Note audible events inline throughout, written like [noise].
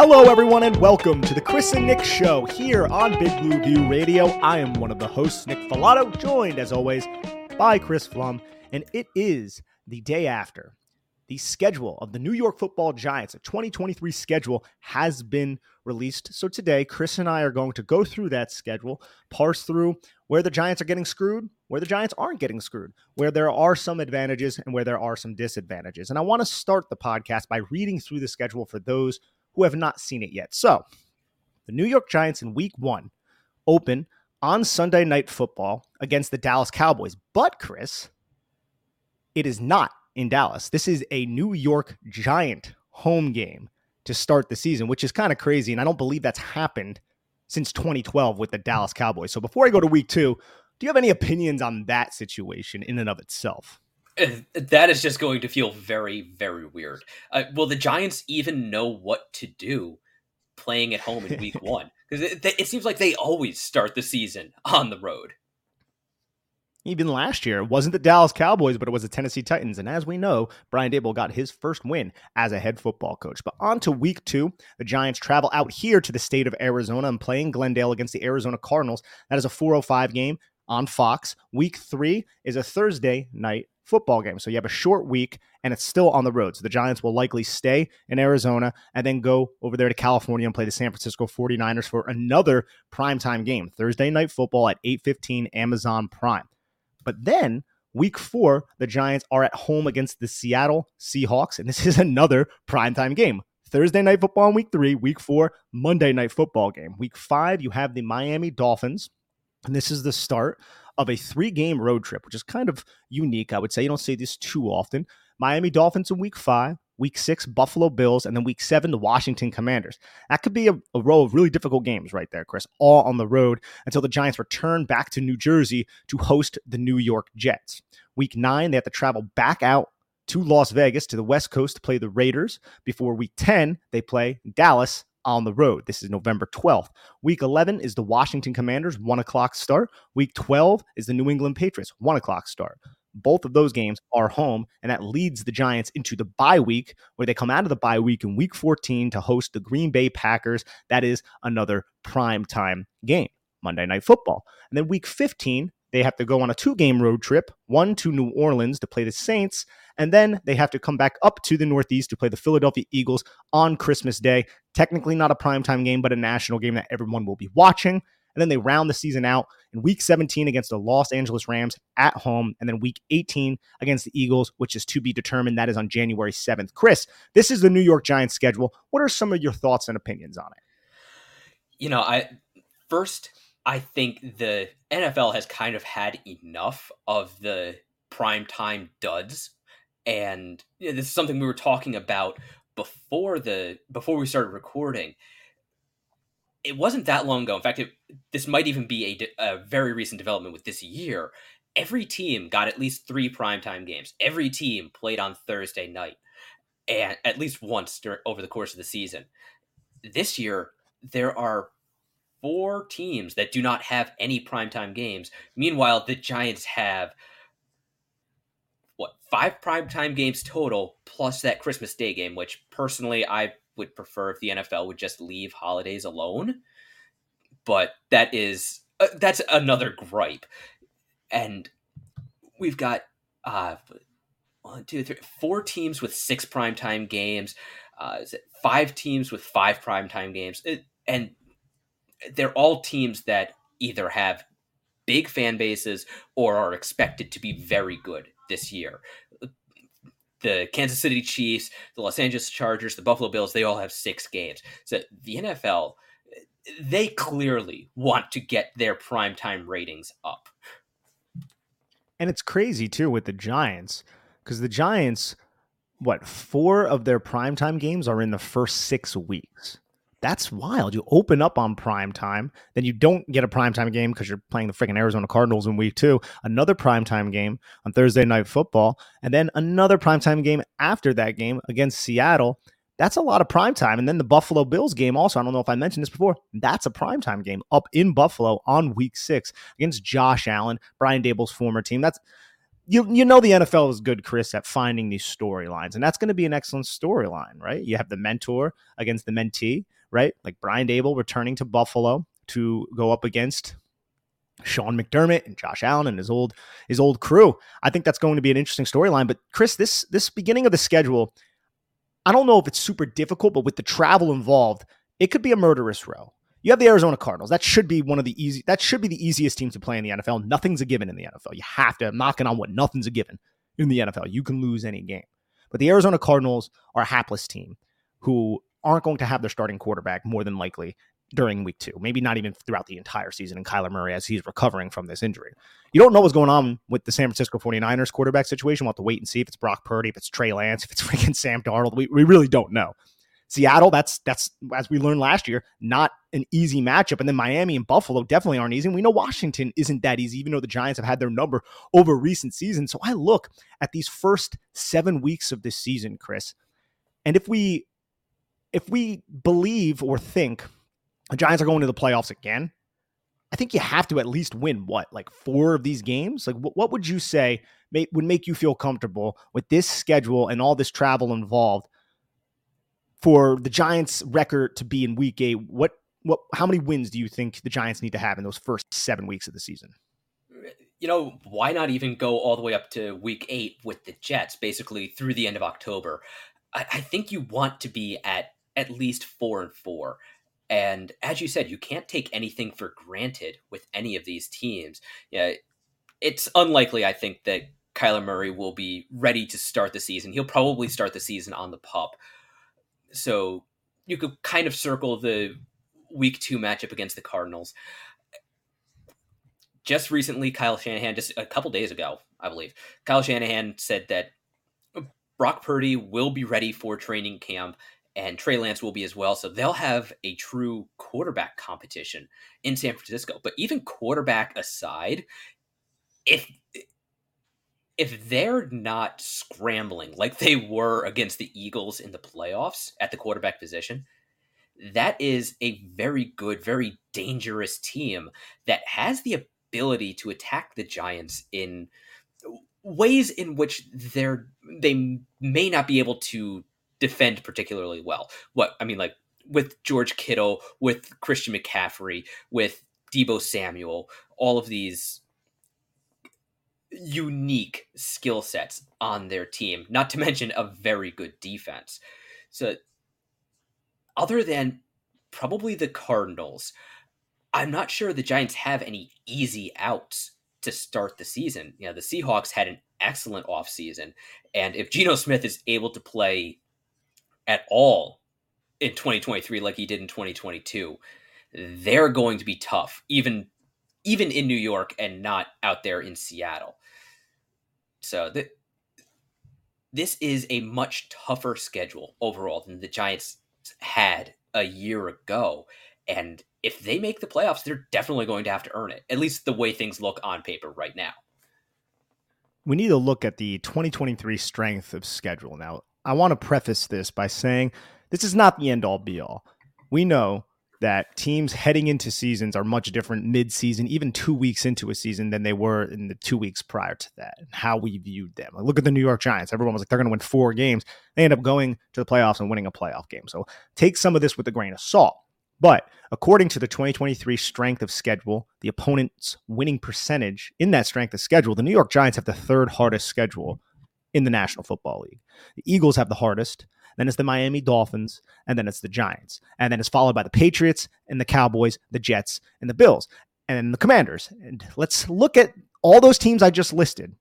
Hello, everyone, and welcome to the Chris and Nick Show here on Big Blue View Radio. I am one of the hosts, Nick Falato, joined as always by Chris Pflum, and it is the day after the schedule of the New York Football Giants. A 2023 schedule has been released. So today, Chris and I are going to go through that schedule, parse through where the Giants are getting screwed, where the Giants aren't getting screwed, where there are some advantages and where there are some disadvantages. And I want to start the podcast by reading through the schedule for those who have not seen it yet. So, the New York Giants in week one open on Sunday Night Football against the Dallas Cowboys. But, Chris, it is not in Dallas. This is a New York Giant home game to start the season, which is kind of crazy. And I don't believe that's happened since 2012 with the Dallas Cowboys. So, before I go to week two, do you have any opinions on that situation in and of itself? That is just going to feel very, very weird. Uh, will the Giants even know what to do playing at home in week [laughs] one? Because it, it, seems like they always start the season on the road. Even last year, it wasn't the Dallas Cowboys, but it was the Tennessee Titans. And as we know, Brian Daboll got his first win as a head football coach. But on to week two, the Giants travel out here to the state of Arizona and playing Glendale against the Arizona Cardinals. That is a 405 game on Fox. Week three is a Thursday night football game. So you have a short week and it's still on the road. So the Giants will likely stay in Arizona and then go over there to California and play the San Francisco 49ers for another primetime game. Thursday night football at 8:15 Amazon Prime. But then week 4, the Giants are at home against the Seattle Seahawks and this [laughs] is another primetime game. Thursday night football in week 3, week 4, Monday night football game. Week 5, you have the Miami Dolphins and this is the start of a three game road trip, which is kind of unique. I would say you don't see this too often. Miami Dolphins in week five, week six, Buffalo Bills, and then week seven, the Washington Commanders. That could be a, a, row of really difficult games right there, Chris, all on the road until the Giants return back to New Jersey to host the New York Jets. Week nine, they have to travel back out to Las Vegas to the West Coast to play the Raiders. Before week 10, they play Dallas on the road. This is November 12th. Week 11 is the Washington Commanders, 1 o'clock start. Week 12 is the New England Patriots, 1 o'clock start. Both of those games are home, and that leads the Giants into the bye week, where they come out of the bye week in week 14 to host the Green Bay Packers. That is another prime time game, Monday Night Football. And then week 15, they have to go on a two game road trip, one to New Orleans to play the Saints, and then they have to come back up to the Northeast to play the Philadelphia Eagles on Christmas Day. Technically not a primetime game, but a national game that everyone will be watching. And then they round the season out in week 17 against the Los Angeles Rams at home, and then week 18 against the Eagles, which is to be determined. That is on January 7th. Chris, this is the New York Giants schedule. What are some of your thoughts and opinions on it? You know, I first I think the NFL has kind of had enough of the prime time duds, and this is something we were talking about before the before we started recording. It wasn't that long ago. In fact, it, this might even be a, a very recent development with this year. Every team got at least three primetime games. Every team played on Thursday night, and at least once during, over the course of the season. This year, there are four teams that do not have any primetime games. Meanwhile, the Giants have what five primetime games total plus that Christmas Day game, which personally I would prefer if the NFL would just leave holidays alone. But that is uh, that's another gripe, and we've got uh, one, two, three, four teams with six primetime games. Uh, is it five teams with five primetime games? It, and they're all teams that either have big fan bases or are expected to be very good this year. The Kansas City Chiefs, the Los Angeles Chargers, the Buffalo Bills, they all have six games. So the NFL, they clearly want to get their primetime ratings up. And it's crazy too with the Giants because the Giants, what, four of their primetime games are in the first six weeks That's wild. You open up on prime time, then you don't get a prime time game because you're playing the freaking Arizona Cardinals in week two. Another prime time game on Thursday night football, and then another prime time game after that game against Seattle. That's a lot of prime time. And then the Buffalo Bills game, also, I don't know if I mentioned this before, that's a prime time game up in Buffalo on week six against Josh Allen, Brian Daboll's former team. That's you you know the NFL is good, Chris, at finding these storylines, and that's going to be an excellent storyline, right? You have the mentor against the mentee, right? Like Brian Daboll returning to Buffalo to go up against Sean McDermott and Josh Allen and his old his old crew. I think that's going to be an interesting storyline. But Chris, this this beginning of the schedule, I don't know if it's super difficult, but with the travel involved, it could be a murderous row. You have the Arizona Cardinals. That should be one of the easy. That should be the easiest team to play in the NFL. Nothing's a given in the NFL. You have to. I'm knocking on what nothing's a given in the NFL. You can lose any game, but the Arizona Cardinals are a hapless team who aren't going to have their starting quarterback more than likely during week two, maybe not even throughout the entire season. And Kyler Murray, as he's recovering from this injury, you don't know what's going on with the San Francisco 49ers quarterback situation. We'll have to wait and see if it's Brock Purdy, if it's Trey Lance, [laughs] if it's freaking Sam Darnold. We, we really don't know. Seattle, that's that's as we learned last year, not an easy matchup. And then Miami and Buffalo definitely aren't easy. And we know Washington isn't that easy, even though the Giants have had their number over recent seasons. So I look at these first seven weeks of this season, Chris, and if we if we believe or think the Giants are going to the playoffs again, I think you have to at least win what, like four of these games? Like, what, what would you say may, would make you feel comfortable with this schedule and all this travel involved for the Giants' record to be in Week Eight? What, what, how many wins do you think the Giants need to have in those first seven weeks of the season? You know, why not even go all the way up to Week Eight with the Jets, basically through the end of October? I, I think you want to be at at least four and four. And as you said, you can't take anything for granted with any of these teams. Yeah, it's unlikely, I think, that Kyler Murray will be ready to start the season. He'll probably start the season on the pup. So you could kind of circle the week two matchup against the Cardinals. Just recently, Kyle Shanahan, just a couple days ago, I believe, Kyle Shanahan said that Brock Purdy will be ready for training camp and Trey Lance will be as well. So they'll have a true quarterback competition in San Francisco. But even quarterback aside, if if they're not scrambling like they were against the Eagles in the playoffs at the quarterback position, that is a very good, very dangerous team that has the ability to attack the Giants in ways in which they're they may not be able to defend particularly well. What I mean, like with George Kittle, with Christian McCaffrey, with Deebo Samuel, all of these unique skill sets on their team, not to [laughs] mention a very good defense. So, other than probably the Cardinals, I'm not sure the Giants have any easy outs to start the season. You know, the Seahawks had an excellent offseason, and if Geno Smith is able to play at all in 2023 like he did in 2022, they're going to be tough, even even in New York and not out there in Seattle. So the, this is a much tougher schedule overall than the Giants had a year ago. And if they make the playoffs, they're definitely going to have to earn it, at least the way things look on paper right now. We need to look at the 2023 strength of schedule. Now, I want to preface this by saying this is not the end all be all. We know that teams heading into seasons are much different mid-season, even two weeks into a season, than they were in the two weeks prior to that, and how we viewed them. Like, look at the New York Giants. Everyone was like, they're going to win four games. They end up going to the playoffs and winning a playoff game. So take some of this with a grain of salt. But according to the 2023 strength of schedule, the opponent's winning percentage in that strength of schedule, the New York Giants have the third hardest schedule in the National Football League. The Eagles have the hardest. Then it's the Miami Dolphins, and then it's the Giants, and then it's followed by the Patriots and the Cowboys, the Jets, and the Bills, and the Commanders. And let's look at all those teams I just listed.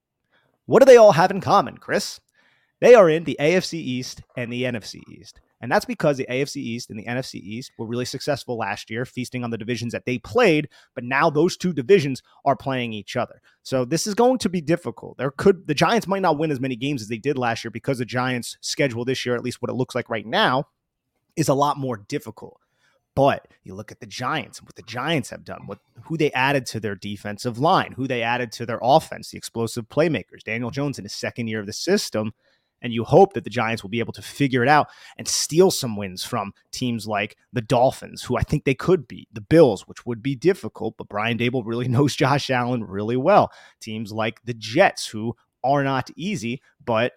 What do they all have in common, Chris? They are in the AFC East and the NFC East. And that's because the AFC East and the NFC East were really successful last year, feasting on the divisions that they played. But now those two divisions are playing each other. So this is going to be difficult. There could the Giants might not win as many games as they did last year because the Giants' schedule this year, at least what it looks like right now, is a lot more difficult. But you look at the Giants, and what the Giants have done, what who they added to their defensive line, who they added to their offense, the explosive playmakers, Daniel Jones in his second year of the system. And you hope that the Giants will be able to figure it out and steal some wins from teams like the Dolphins, who I think they could beat, the Bills, which would be difficult, but Brian Daboll really [laughs] knows Josh Allen really well. Teams like the Jets, who are not easy, but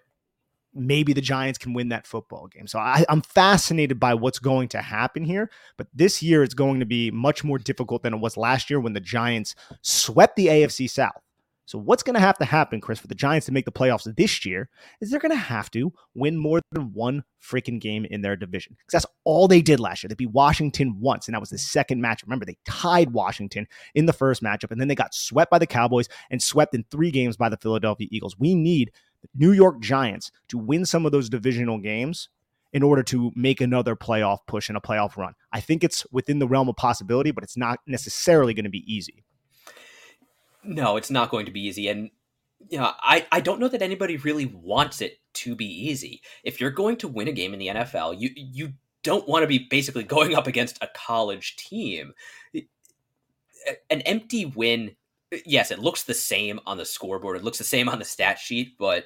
maybe the Giants can win that football game. So I, am fascinated by what's going to happen here. But this year it's going to be much more difficult than it was last year when the Giants swept the AFC South. So what's going to have to happen, Chris, for the Giants to make the playoffs this year is they're going to have to win more than one freaking game in their division. Because that's all they did last year. They beat Washington once, and that was the second match. Remember, they tied Washington in the first matchup, and then they got swept by the Cowboys and swept in three games by the Philadelphia Eagles. We need the New York Giants to win some of those divisional games in order to make another playoff push and a playoff run. I think it's within the realm of possibility, but it's not necessarily going to be easy. No, it's not going to be easy. And know, I, I don't know that anybody really wants it to be easy. If you're going to win a game in the NFL, you you don't want to be basically going up against a college team. An empty win yes, it looks the same on the scoreboard. It looks the same on the stat sheet, but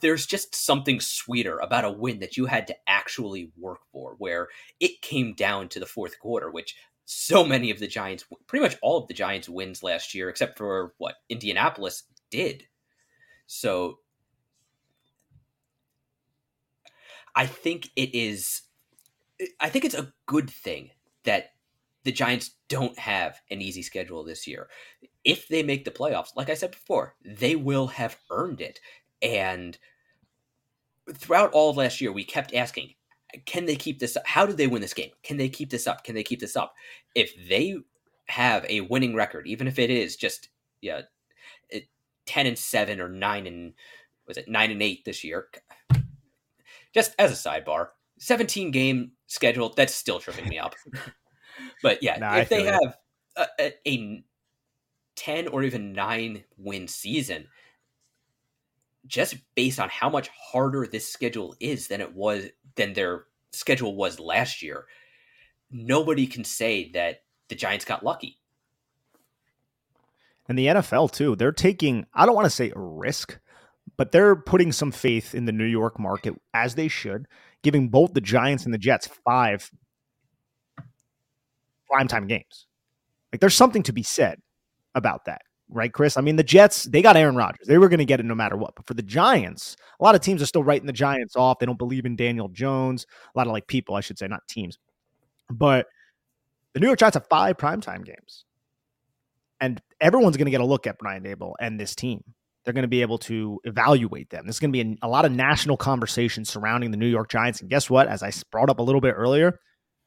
there's just something sweeter about a win that you had to actually work for, where it came down to the fourth quarter, which so many of the Giants, pretty much all of the Giants' wins last year, except for what Indianapolis did. So I think it is, I think it's a good thing that the Giants don't have an easy schedule this year. If they make the playoffs, like I said before, they will have earned it. And throughout all of last year, we kept asking, can they keep this up? How did they win this game? Can they keep this up? Can they keep this up? If they have a winning record, even if it is just yeah, 10 and 7 or 9 and was it 9 and 8 this year? Just as a sidebar, 17 game schedule, that's still tripping me up. [laughs] But yeah, nah, if they have a, a, a 10 or even 9 win season, just based on how much harder this schedule is than it was than their schedule was last year, nobody can say that the Giants got lucky. And the NFL too, they're taking I don't want to say a risk, but they're putting some faith in the New York market as they should, giving both the Giants and the Jets 5 primetime games. Like there's something to be said about that, right, Chris? I mean, the Jets, they got Aaron Rodgers. They were going to get it no matter what. But for the Giants, a lot of teams are still writing the Giants off. They don't believe in Daniel Jones. A lot of like people, I should say, not teams. But the New York Giants have five primetime games. And everyone's going to get a look at Brian Daboll and this team. They're going to be able to evaluate them. There's going to be a, a lot of national conversation surrounding the New York Giants. And guess what? As I brought up a little bit earlier,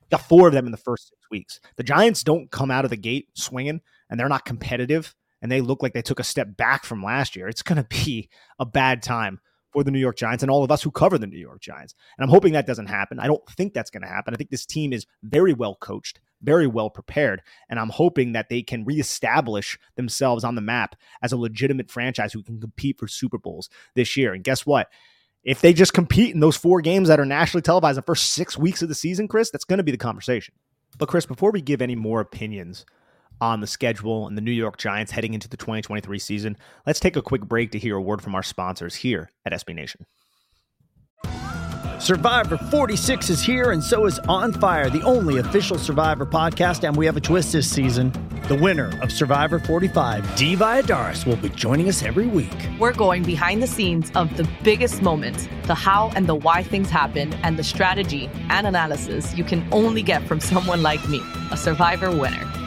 got four of them in the first six weeks. The Giants don't come out of the gate swinging and they're not competitive and they look like they took a step back from last year. It's going [laughs] to be a bad time for the New York Giants and all of us who cover the New York Giants. And I'm hoping that doesn't happen. I don't think that's going to happen. I think this team is very well coached, very well prepared, and I'm hoping that they can reestablish themselves on the map as a legitimate franchise who can compete for Super Bowls this year. And guess what? if they just compete in those four games that are nationally televised the first six weeks of the season, Chris, that's going to be the conversation. But, Chris, before we give any more opinions on the schedule and the New York Giants heading into the 2023 season, let's take a quick break to hear a word from our sponsors here at SB Nation. Survivor 46 is here, and so is On Fire, the only official Survivor podcast. And we have a twist this season. The winner of Survivor 45, Dee Valladares, will be joining us every week. We're going behind the scenes of the biggest moments, the how and the why things happen, and the strategy and analysis you can only get from someone like me, a Survivor winner.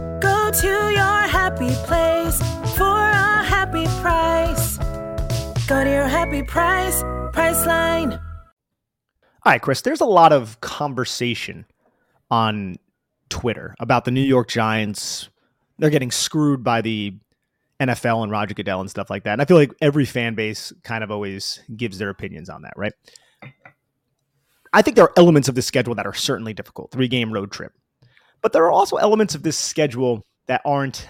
To your happy place for a happy price. Go to your happy price, Priceline. All right, Chris, there's a lot of conversation on Twitter about the New York Giants. They're getting screwed by the NFL and Roger Goodell and stuff like that. And I feel like every fan base kind of always gives their opinions on that, right? I think there are elements of the schedule that are certainly difficult, three game road trip. But there are also elements of this schedule that aren't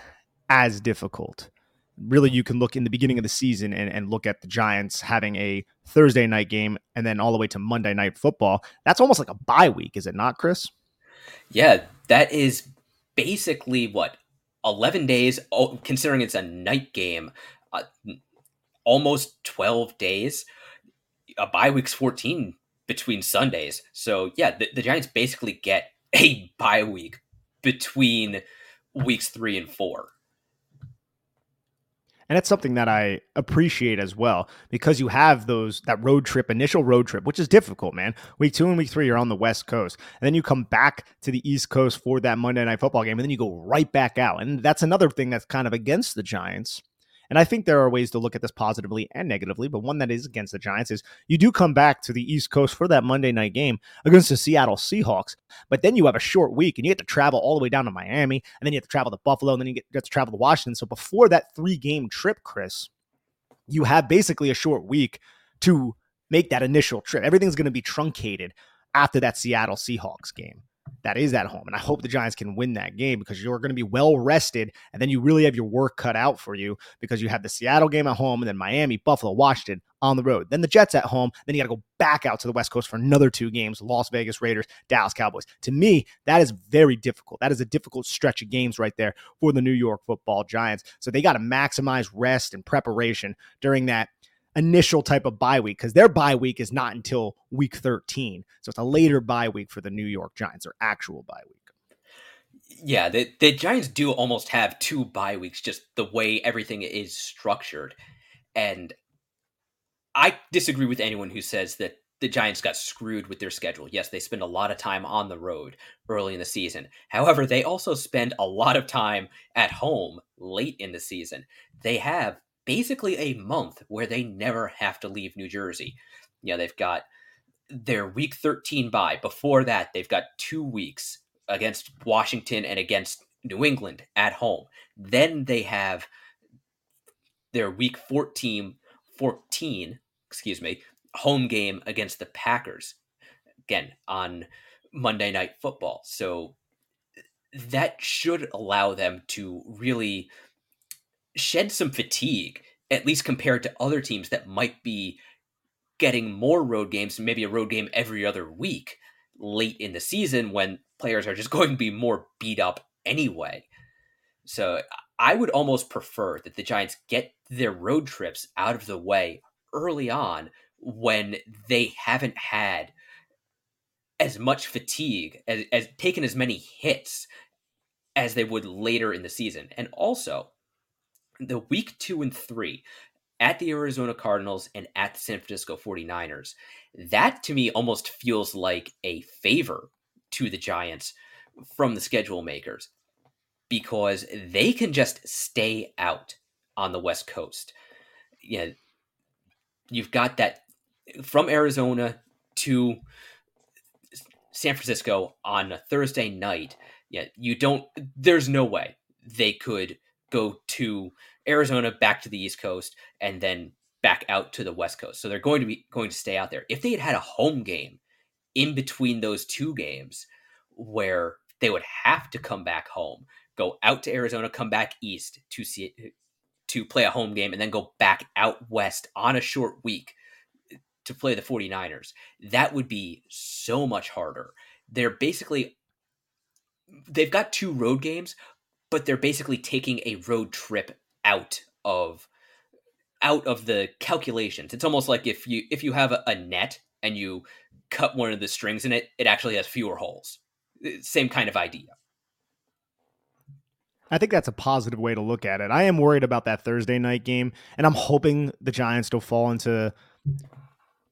as difficult. Really, you can look in the beginning of the season and, and look at the Giants having a Thursday night game and then all the way to Monday night football. That's almost like a bye week, is it not, Chris? Yeah, that is basically what 11 days, considering it's a night game, uh, almost 12 days. A bye week's 14 between Sundays. So, yeah, the, the Giants basically get a bye week between weeks three and four. And it's something that I appreciate as well because you have those that road trip, initial road trip, which is difficult, man. Week two and week three you're on the West Coast. And then you come back to the East Coast for that Monday night football game, and then you go right back out. And that's another thing that's kind of against the Giants and I think there are ways to look at this positively and negatively, but one that is against the Giants is you do come back to the East Coast for that Monday night game against the Seattle Seahawks, but then you have a short week and you get to travel all the way down to Miami, and then you have to travel to Buffalo, and then you get, get to travel to Washington. So before that three game trip, Chris, you have basically a short week to make that initial trip. Everything's going to be truncated after that Seattle Seahawks game that is at home. And I hope the Giants can win that game because you're going to be well rested. And then you really have your work cut out for you because you have the Seattle game at home and then Miami, Buffalo, Washington on the road. Then the Jets at home. Then you got to go back out to the West Coast for another two games Las Vegas Raiders, Dallas Cowboys. To me, that is very difficult. That is a difficult stretch of games right there for the New York football Giants. So they got to maximize rest and preparation during that initial type of bye week because their bye week is not until week 13. So it's a later bye week for the New York Giants or actual bye week. Yeah, the, the Giants do almost have two bye weeks, just the way everything is structured. And I disagree with anyone who says that the Giants got screwed with their schedule. Yes, they spend a lot of time on the road early in the season. However, they also spend a lot of time at home late in the season. They have basically a month where they never have to leave New Jersey. Know, they've got their week 13 bye. Before that, they've got two weeks against Washington and against New England at home. Then they have their week 14, 14, excuse me, home game against the Packers. Again, on Monday Night Football. So that should allow them to really shed some fatigue, at least compared to other teams that might be getting more road games, maybe a road game every other week late in the season when players are just [laughs] going to be more beat up anyway. So I would almost prefer that the Giants get their road trips out of the way early on when they haven't had as much fatigue as, as taken as many hits as they would later in the season. And also, the week two and three at the Arizona Cardinals and at the San Francisco 49ers, that to me almost feels like a favor to the Giants from the schedule makers because they can just stay out on the West Coast. Yeah, you know, you've got that from Arizona to San Francisco on a Thursday night. Yeah, you don't. There's no way they could go to Arizona back to the East Coast and then back out to the West Coast. So they're going to be going to stay out there. If they had had a home game in between those two games where they would have to come back home, go out to Arizona, come back east to see to play a home game and then go back out west on a short week to play the 49ers. That would be so much harder. They're basically they've got two road games, but they're basically taking a road trip out of out of the calculations. It's almost like if you if you have a, a net and you cut one of the strings in it, it actually has fewer holes. Same kind of idea. I think that's a positive way to look at it. I am worried about that Thursday night game, and I'm hoping the Giants don't fall into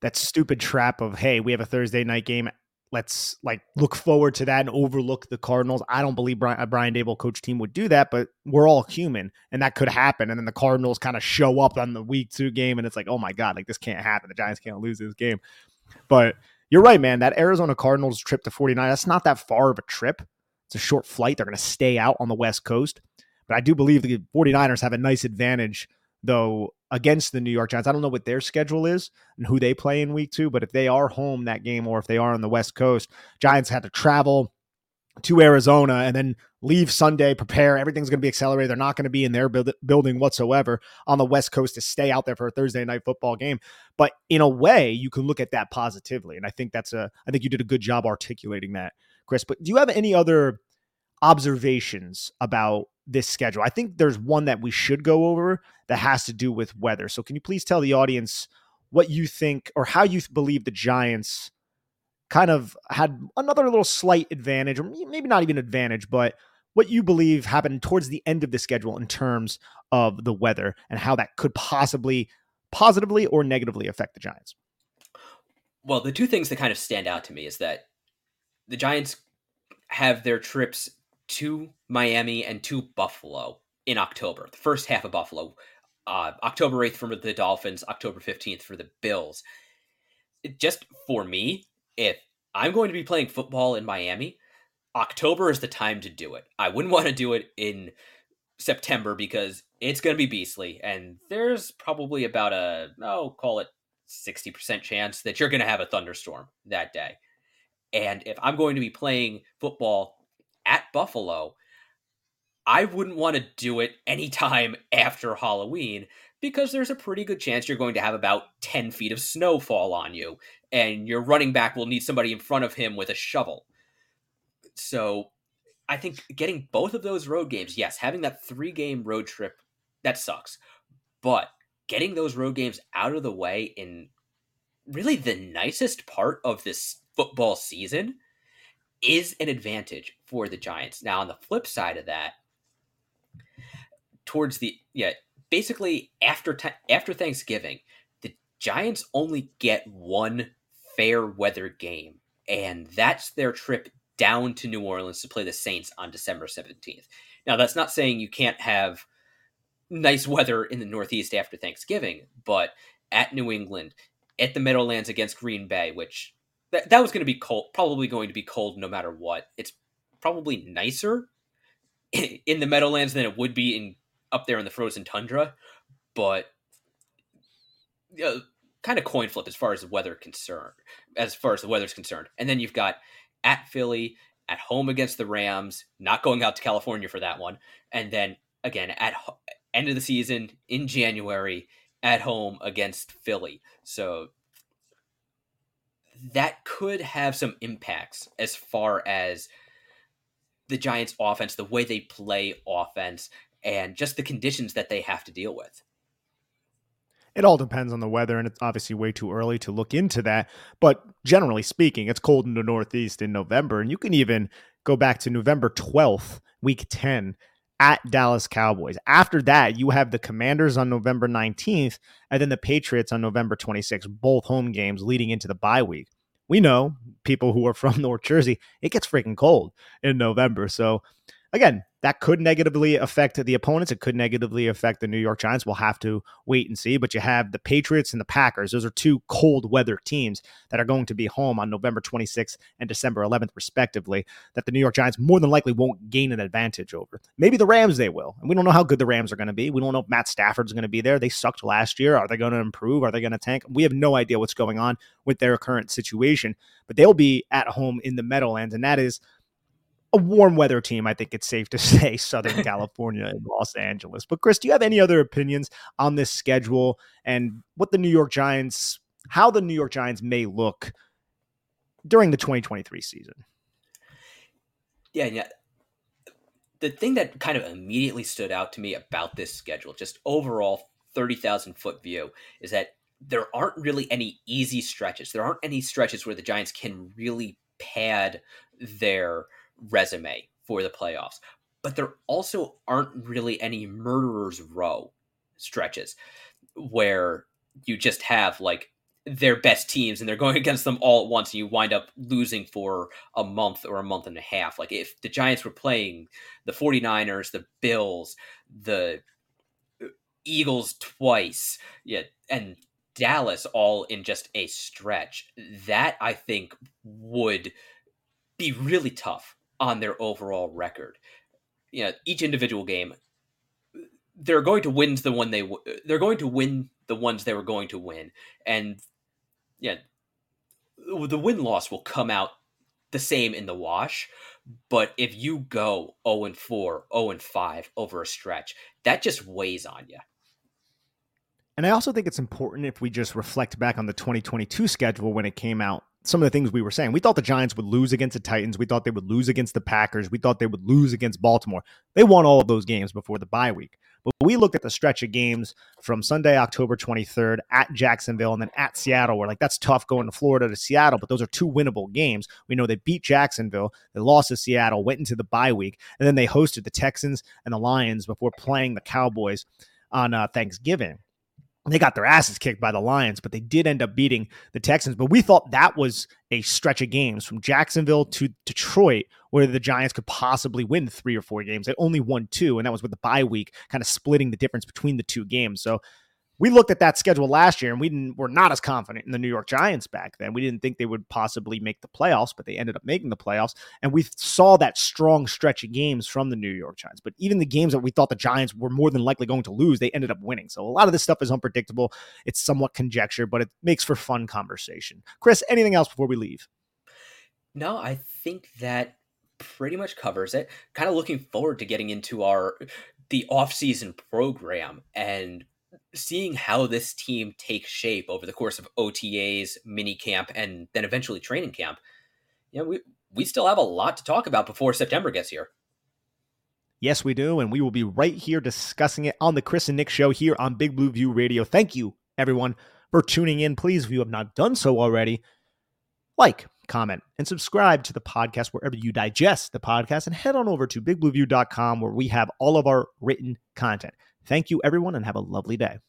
that stupid trap of, hey, we have a Thursday night game let's like look forward to that and overlook the Cardinals. I don't believe uh, Brian, a Brian Daboll coach team would do that, but we're all human and that could happen. And then the Cardinals kind of show up on the week two game and it's like, oh my God, like this can't happen. The Giants can't lose this game. But you're right, man. That Arizona Cardinals trip to 49, that's not that far of a trip. It's a short flight. They're going to stay out on the West Coast. But I do believe the 49ers have a nice advantage, though, against the New York Giants. I don't know what their schedule is and who they play in week two, but if they are home that game or if they are on the West Coast, Giants had to travel to Arizona and then leave Sunday, prepare. Everything's going to be accelerated. They're not going to be in their build- building whatsoever on the West Coast to stay out there for a Thursday night football game. But in a way, you can look at that positively. And I think that's a, I think you did a good job articulating that, Chris. But do you have any other observations about this schedule? I think there's one that we should go over that has to do with weather. So can you please tell the audience what you think or how you believe the Giants kind of had another little slight advantage, or maybe not even advantage, but what you believe happened towards the end of the schedule in terms of the weather and how that could possibly positively or negatively affect the Giants. Well, the two things that kind of stand out to me is that the Giants have their trips to Miami and to Buffalo in October. The first half of Buffalo, uh, October 8th for the Dolphins, October 15th for the Bills. It, just for me, if I'm going to be playing football in Miami, October is the time to do it. I wouldn't [laughs] want to do it in September because it's going to be beastly, and there's probably about a oh, call it sixty percent chance that you're going to have a thunderstorm that day. And if I'm going to be playing football at Buffalo, I wouldn't want to do it anytime [laughs] after Halloween because there's a pretty good chance you're going to have about 10 feet of snow fall on you, and your running back will need somebody in front of him with a shovel. So I think getting both of those road games, yes, having that three game road trip, that sucks. But getting those road games out of the way in really the nicest part of this football season is an advantage for the Giants. Now, on the flip side of that, towards the yeah, basically after after Thanksgiving, the Giants only get one fair weather game, and that's their trip down to New Orleans to play the Saints on December 17th. Now, that's not saying you can't have nice weather in the Northeast after Thanksgiving, but at New England, at the Meadowlands against Green Bay, which that, that was going to be cold, probably going to be cold no matter what. It's probably nicer [laughs] in the Meadowlands than it would be in up there in the frozen tundra, but uh, kind of coin flip as far as the weather concerned, as far as the weather's concerned. And then you've got at Philly, at home against the Rams, not going out to California for that one, and then again at ho- end of the season in January at home against Philly. So that could have some impacts as far as the Giants offense, the way they play offense, and just the conditions that they have to deal with. It all depends on the weather, and it's obviously way too early to look into that. But generally speaking, it's cold in the Northeast in November, and you can even go back to November 12th, week 10, at Dallas Cowboys. After that, you have the Commanders on November 19th, and then the Patriots on November 26th, both home games leading into the bye week. We know people who are from [laughs] North Jersey, it gets freaking cold in November. So, again, that could negatively affect the opponents. It could negatively affect the New York Giants. We'll have to wait and see. But you have the Patriots and the Packers. Those are two cold weather teams that are going to be home on November 26th and December 11th, respectively, that the New York Giants more than likely won't gain an advantage over. Maybe the Rams they will. And we don't know how good the Rams are going to be. We don't know if Matt Stafford's going to be there. They sucked last year. Are they going to improve? Are they going to tank? We have no idea what's going on with their current situation. But they'll be at home in the Meadowlands. And that is a warm weather team, I think it's safe to [laughs] say Southern [laughs] California and Los Angeles. But Chris, do you have any other opinions on this schedule and what the New York Giants, how the New York Giants may look during the 2023 season? Yeah, yeah. The thing that kind of immediately stood out to me about this schedule, just overall 30,000 foot view, is that there aren't really any easy stretches. There aren't any stretches where the Giants can really pad their resume for the playoffs. But there also aren't really any murderer's row stretches where you just have like their best teams and they're going [laughs] against them all at once and you wind up losing for a month or a month and a half. Like if the Giants were playing the 49ers, the Bills, the Eagles twice, yeah, and Dallas all in just a stretch, that I think would be really tough on their overall record. You know, each individual game, they're going to win the one they they're going to win the ones they were going to win, and yeah, the win loss will come out the same in the wash. But if you go 0 and 4, 0 and 5 over a stretch, that just weighs on you. And I also think it's important if we just reflect back on the 2022 schedule when it came out. Some of the things we were saying. We thought the Giants would lose against the Titans. We thought they would lose against the Packers. We thought they would lose against Baltimore. They won all of those games before the bye week. But we looked at the stretch of games from Sunday, October 23rd at Jacksonville and then at Seattle. We're like, that's tough going to Florida to Seattle, but those are two winnable games. We know they beat Jacksonville, they lost to Seattle, went into the bye week, and then they hosted the Texans and the Lions before playing the Cowboys on uh, Thanksgiving they got their asses kicked by the Lions, but they did end up beating the Texans. But we thought that was a stretch of games from Jacksonville to Detroit where the Giants could possibly win three or four games. They only won two, and that was with the bye week, kind of splitting the difference between the two games. So we looked at that schedule last year and we didn't, were not as confident in the New York Giants back then. We didn't think they would possibly make the playoffs, but they ended up making the playoffs. And we saw that strong stretch of games from the New York Giants. But even the games that we thought the Giants were more than likely going to lose, they ended up winning. So a lot of this stuff is unpredictable. It's somewhat conjecture, but it makes for fun conversation. Chris, anything else before we leave? No, I think that pretty much covers it. Kind of looking forward to getting into our the off-season program and seeing how this team takes shape over the course of OTAs, mini camp, and then eventually training camp, you know, we we still have a lot to talk about before September gets here. Yes, we do, and we will be right here discussing it on the Chris and Nick show here on Big Blue View Radio. Thank you, everyone, for tuning in. Please, if you have not done so already, like, comment, and subscribe to the podcast wherever you digest the podcast, and head on over to bigblueview.com where we have all of our written content. Thank you, everyone, and have a lovely day.